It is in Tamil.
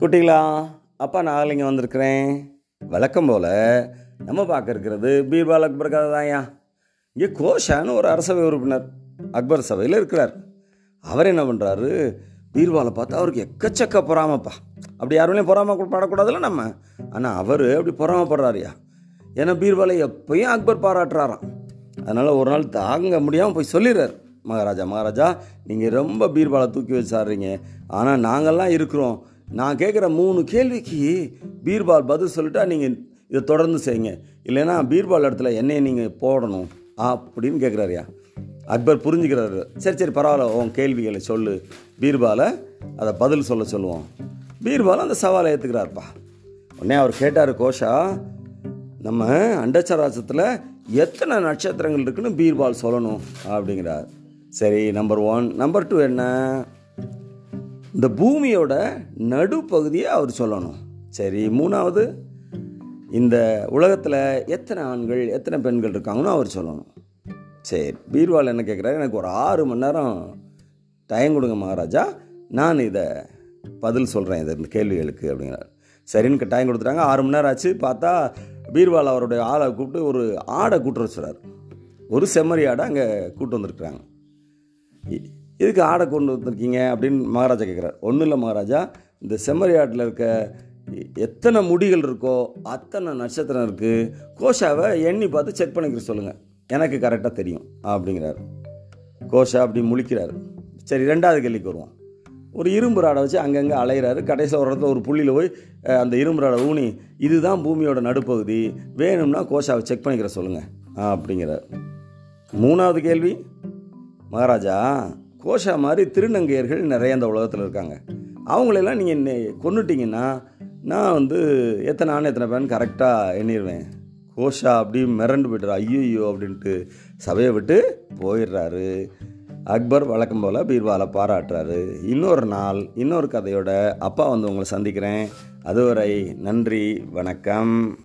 குட்டிகளா அப்பா நான் இங்கே வந்திருக்கிறேன். வழக்கம் போல் நம்ம பார்க்க இருக்கிறது பீர்பால் அக்பர் கதை தான்யா இங்கே கோஷான்னு ஒரு அரசவை உறுப்பினர் அக்பர் சபையில் இருக்கிறார். அவர் என்ன பண்ணுறாரு பீர்பாலை பார்த்து அவருக்கு எக்கச்சக்க பொறாமப்பா. அப்படி யாருமே பொறாம படக்கூடாதுல்ல நம்ம? ஆனால் அவர் அப்படி பொறாமப்படுறாருயா ஏன்னா பீர்பாலை எப்பயும் அக்பர் பாராட்டுறாராம். அதனால் ஒரு நாள் தாங்க முடியாமல் போய் சொல்லிடுறார். மகாராஜா மகாராஜா நீங்கள் ரொம்ப பீர்பாலை தூக்கி வச்சாடுறீங்க ஆனால் நாங்கள்லாம் இருக்கிறோம். நான் கேட்குற மூணு கேள்விக்கு பீர்பால் பதில் சொல்லிட்டா நீங்கள் இதை தொடர்ந்து செய்யுங்க. இல்லைன்னா பீர்பால் இடத்துல என்னையை நீங்கள் போடணும் அப்படின்னு கேட்குறாருயா அக்பர் புரிஞ்சுக்கிறாரு. சரி சரி பரவாயில்ல உன் கேள்விகளை சொல்லு. பீர்பாலை அதை பதில் சொல்ல சொல்லுவோம். பீர்பால் அந்த சவாலை ஏற்றுக்கிறாருப்பா உடனே அவர் கேட்டார் கோஷா நம்ம அண்டச்சராசத்தில் எத்தனை நட்சத்திரங்கள் இருக்குன்னு பீர்பால் சொல்லணும் அப்படிங்கிறார். சரி நம்பர் ஒன் நம்பர் டூ என்ன? இந்த பூமியோட நடுப்பகுதியை அவர் சொல்லணும். சரி மூணாவது இந்த உலகத்தில் எத்தனை ஆண்கள் எத்தனை பெண்கள் இருக்காங்கன்னு அவர் சொல்லணும். சரி பீர்வால் என்ன கேட்குறாரு எனக்கு ஒரு ஆறு மணி நேரம் டைம் கொடுங்க மகாராஜா. நான் இதை பதில் சொல்கிறேன் இது இந்த கேள்விகளுக்கு அப்படிங்கிறார். சரின்னு டைம் கொடுத்துட்டாங்க. ஆறு மணி நேரம் ஆச்சு. பார்த்தா பீர்வால் அவருடைய ஆளை கூப்பிட்டு ஒரு ஆடை கூட்டு வச்சுறாரு ஒரு செம்மறி ஆடை அங்கே கூப்பிட்டு வந்திருக்கிறாங்க. எதுக்கு ஆடை கொண்டு வந்திருக்கீங்க அப்படின்னு மகாராஜா கேட்குறாரு ஒன்றும் இல்லை மகாராஜா இந்த செம்மறி ஆட்டில் இருக்க எத்தனை முடிகள் இருக்கோ அத்தனை நட்சத்திரம் இருக்குது கோஷாவை எண்ணி பார்த்து செக் பண்ணிக்கிற சொல்லுங்கள் எனக்கு கரெக்டாக தெரியும் அப்படிங்கிறாரு. கோஷா அப்படி முழிக்கிறாரு. சரி ரெண்டாவது கேள்விக்கு வருவோம். ஒரு இரும்பு ராடை வச்சு அங்கங்கே அலையிறாரு. கடைசியில் ஒரு இடத்துல ஒரு புள்ளியில் போய் அந்த இரும்பு ராடை ஊனி இதுதான் பூமியோட நடுப்பகுதி வேணும்னா கோஷாவை செக் பண்ணிக்கிற சொல்லுங்கள் அப்படிங்கிறார். மூணாவது கேள்வி மகாராஜா கோஷா மாதிரி திருநங்கையர்கள் நிறைய இந்த உலகத்தில் இருக்காங்க. அவங்களெல்லாம் நீங்கள் கொண்டுட்டிங்கன்னா நான் வந்து எத்தனை ஆண் எத்தனை பேன் கரெக்டாக எண்ணிடுவேன் கோஷா அப்படி மிரண்டு போய்ட்டுறா ஐயோ அப்படின்ட்டு சபையை விட்டு போயிடுறாரு. அக்பர் வழக்கம் போல் பீர்வாலை பாராட்டுறாரு. இன்னொரு நாள் இன்னொரு கதையோட அப்பா வந்து உங்களை சந்திக்கிறேன். அதுவரை நன்றி வணக்கம்.